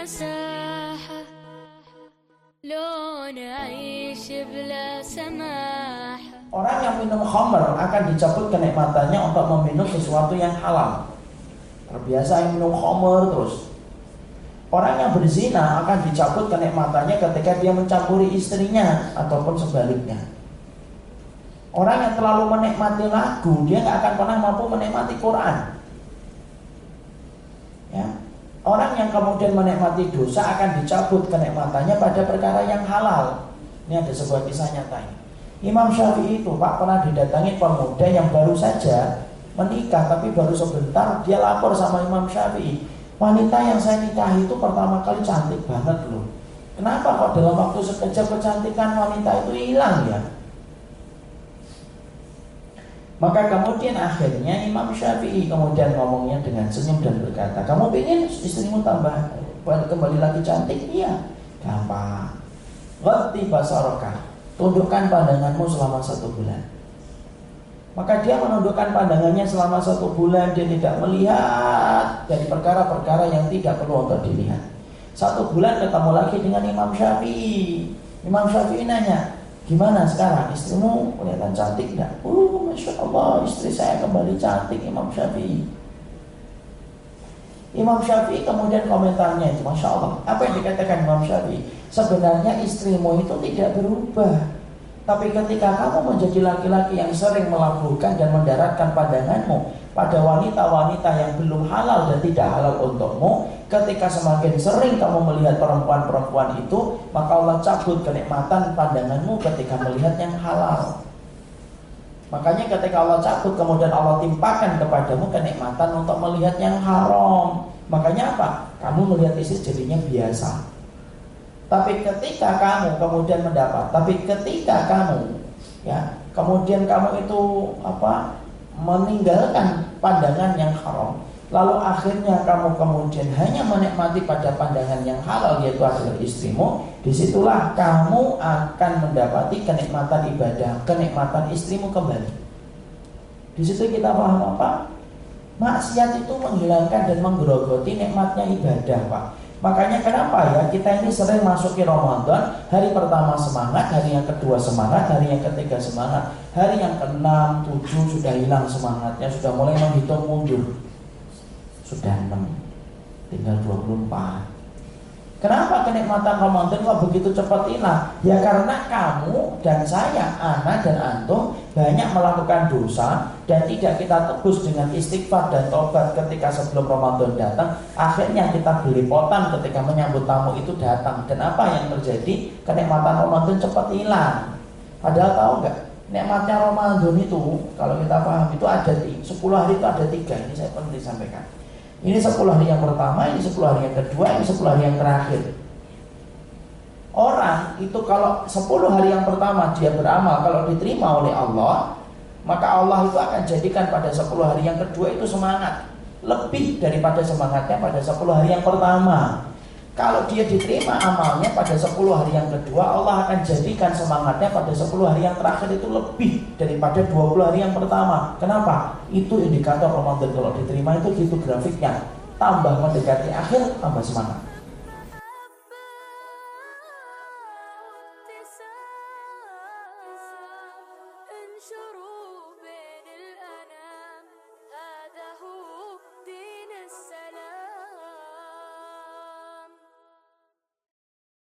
ساحة لو نعيش بلا سماحة Orang yang minum khamr akan dicabut kenikmatannya untuk meminum sesuatu yang halal. Terbiasa yang minum khamr terus. Orang yang berzina akan dicabut kenikmatannya ketika dia mencampuri istrinya ataupun sebaliknya. Orang yang terlalu menikmati lagu, dia nggak akan pernah mampu menikmati Quran. Orang yang kemudian menikmati dosa akan dicabut kenikmatannya pada perkara yang halal. Ini ada sebuah kisah nyata ini. Imam Syafi'i itu Pak pernah didatangi pemuda yang baru saja menikah tapi baru sebentar dia lapor sama Imam Syafi'i wanita yang saya nikahi itu pertama kali cantik banget loh kenapa kok dalam waktu sekejap kecantikan wanita itu hilang ya maka kemudian akhirnya Imam Syafi'i kemudian ngomongnya dengan senyum dan berkata kamu ingin istrimu tambah kembali lagi cantik? Iya. Gampang. Gati basarokah. Tundukkan pandanganmu selama satu bulan. Maka dia menundukkan pandangannya selama satu bulan Dia tidak melihat dari perkara-perkara yang tidak perlu untuk dilihat. Satu bulan ketemu lagi dengan Imam Syafi'i. Imam Syafi'i nanya Gimana sekarang istrimu kelihatan cantik tidak? Uh, Masya Allah istri saya kembali cantik Imam Syafi'i Imam Syafi'i kemudian komentarnya itu Masya Allah Apa yang dikatakan Imam Syafi'i? Sebenarnya istrimu itu tidak berubah Tapi ketika kamu menjadi laki-laki yang sering melabuhkan dan mendaratkan pandanganmu Pada wanita-wanita yang belum halal dan tidak halal untukmu Ketika semakin sering kamu melihat perempuan-perempuan itu Maka Allah cabut kenikmatan pandanganmu ketika melihat yang halal Makanya ketika Allah cabut kemudian Allah timpakan kepadamu kenikmatan untuk melihat yang haram Makanya apa? Kamu melihat istri jadinya biasa tapi ketika kamu kemudian mendapat, tapi ketika kamu ya, kemudian kamu itu apa? meninggalkan pandangan yang haram, lalu akhirnya kamu kemudian hanya menikmati pada pandangan yang halal yaitu adalah istrimu, di situlah kamu akan mendapati kenikmatan ibadah, kenikmatan istrimu kembali. Di situ kita paham apa? Maksiat itu menghilangkan dan menggerogoti nikmatnya ibadah, Pak. Makanya kenapa ya kita ini sering masuki Ramadan Hari pertama semangat, hari yang kedua semangat, hari yang ketiga semangat Hari yang keenam, tujuh sudah hilang semangatnya Sudah mulai menghitung mundur Sudah enam Tinggal 24 Kenapa kenikmatan Ramadan kok begitu cepat hilang? Ya karena kamu dan saya, anak dan antum banyak melakukan dosa dan tidak kita tebus dengan istighfar dan tobat ketika sebelum Ramadan datang. Akhirnya kita belipotan ketika menyambut tamu itu datang. Dan apa yang terjadi? Kenikmatan Ramadan cepat hilang. Padahal tahu nggak? Nikmatnya Ramadan itu kalau kita paham itu ada di 10 hari itu ada tiga. Ini saya perlu disampaikan. Ini 10 hari yang pertama, ini 10 hari yang kedua, ini 10 hari yang terakhir. Orang itu kalau 10 hari yang pertama dia beramal kalau diterima oleh Allah, maka Allah itu akan jadikan pada 10 hari yang kedua itu semangat lebih daripada semangatnya pada 10 hari yang pertama. Kalau dia diterima amalnya pada 10 hari yang kedua Allah akan jadikan semangatnya pada 10 hari yang terakhir itu lebih daripada 20 hari yang pertama. Kenapa? Itu indikator Ramadan kalau diterima itu gitu grafiknya. Tambah mendekati akhir, tambah semangat